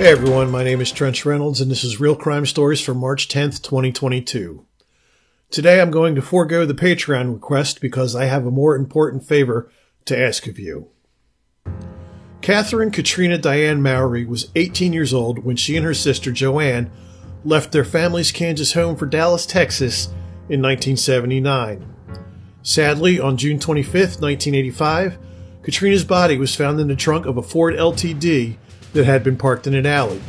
Hey everyone, my name is Trench Reynolds and this is Real Crime Stories for March 10th, 2022. Today I'm going to forego the Patreon request because I have a more important favor to ask of you. Catherine Katrina Diane Mowry was 18 years old when she and her sister Joanne left their family's Kansas home for Dallas, Texas in 1979. Sadly, on June 25, 1985, Katrina's body was found in the trunk of a Ford LTD that had been parked in an alley.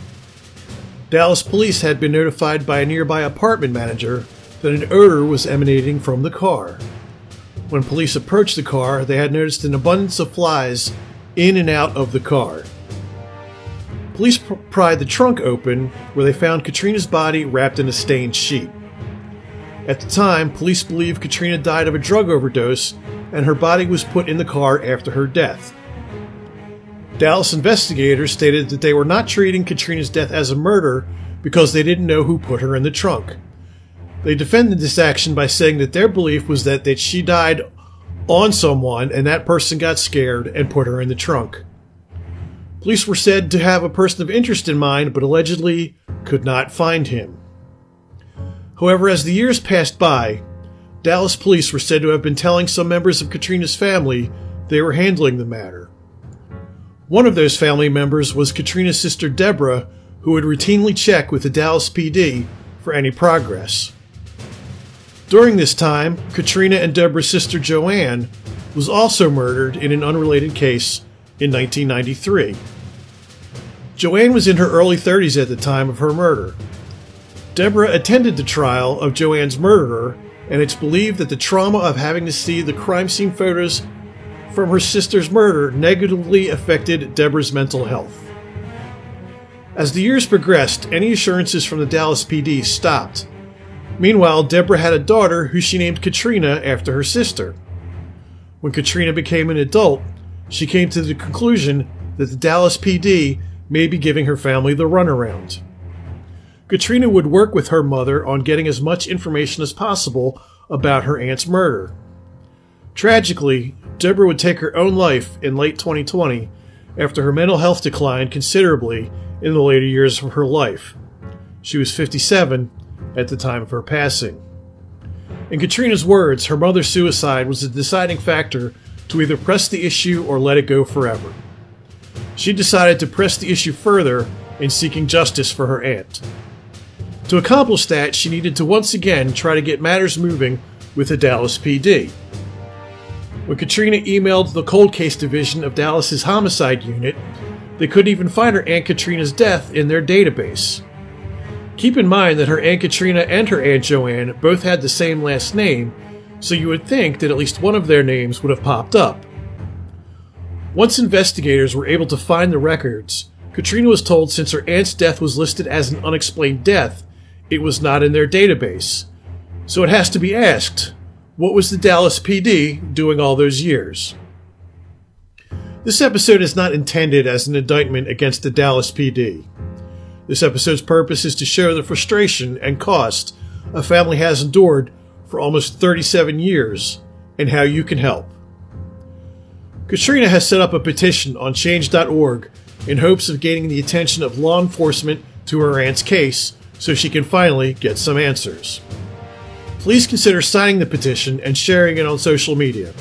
Dallas police had been notified by a nearby apartment manager that an odor was emanating from the car. When police approached the car, they had noticed an abundance of flies in and out of the car. Police pr- pried the trunk open, where they found Katrina's body wrapped in a stained sheet. At the time, police believe Katrina died of a drug overdose and her body was put in the car after her death. Dallas investigators stated that they were not treating Katrina's death as a murder because they didn't know who put her in the trunk. They defended this action by saying that their belief was that, that she died on someone and that person got scared and put her in the trunk. Police were said to have a person of interest in mind, but allegedly could not find him. However, as the years passed by, Dallas police were said to have been telling some members of Katrina's family they were handling the matter. One of those family members was Katrina's sister Deborah, who would routinely check with the Dallas PD for any progress. During this time, Katrina and Deborah's sister Joanne was also murdered in an unrelated case in 1993. Joanne was in her early 30s at the time of her murder. Deborah attended the trial of Joanne's murderer, and it's believed that the trauma of having to see the crime scene photos from her sister's murder negatively affected Deborah's mental health. As the years progressed, any assurances from the Dallas PD stopped. Meanwhile, Deborah had a daughter who she named Katrina after her sister. When Katrina became an adult, she came to the conclusion that the Dallas PD may be giving her family the runaround. Katrina would work with her mother on getting as much information as possible about her aunt's murder. Tragically, Deborah would take her own life in late 2020 after her mental health declined considerably in the later years of her life. She was 57 at the time of her passing. In Katrina's words, her mother's suicide was a deciding factor to either press the issue or let it go forever. She decided to press the issue further in seeking justice for her aunt. To accomplish that, she needed to once again try to get matters moving with the Dallas PD. When Katrina emailed the cold case division of Dallas's homicide unit, they couldn't even find her Aunt Katrina's death in their database. Keep in mind that her Aunt Katrina and her Aunt Joanne both had the same last name, so you would think that at least one of their names would have popped up. Once investigators were able to find the records, Katrina was told since her aunt's death was listed as an unexplained death, it was not in their database. So it has to be asked what was the Dallas PD doing all those years? This episode is not intended as an indictment against the Dallas PD. This episode's purpose is to show the frustration and cost a family has endured for almost 37 years and how you can help. Katrina has set up a petition on change.org in hopes of gaining the attention of law enforcement to her aunt's case so she can finally get some answers. Please consider signing the petition and sharing it on social media.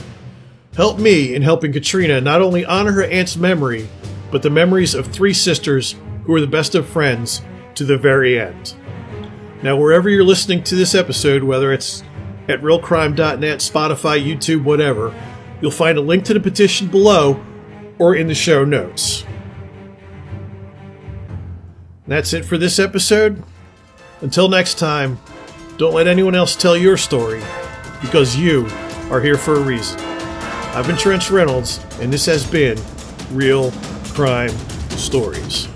Help me in helping Katrina not only honor her aunt's memory, but the memories of three sisters who were the best of friends to the very end. Now, wherever you're listening to this episode, whether it's at realcrime.net, Spotify, YouTube, whatever, you'll find a link to the petition below or in the show notes. That's it for this episode. Until next time, don't let anyone else tell your story because you are here for a reason. I've been Trench Reynolds, and this has been Real Crime Stories.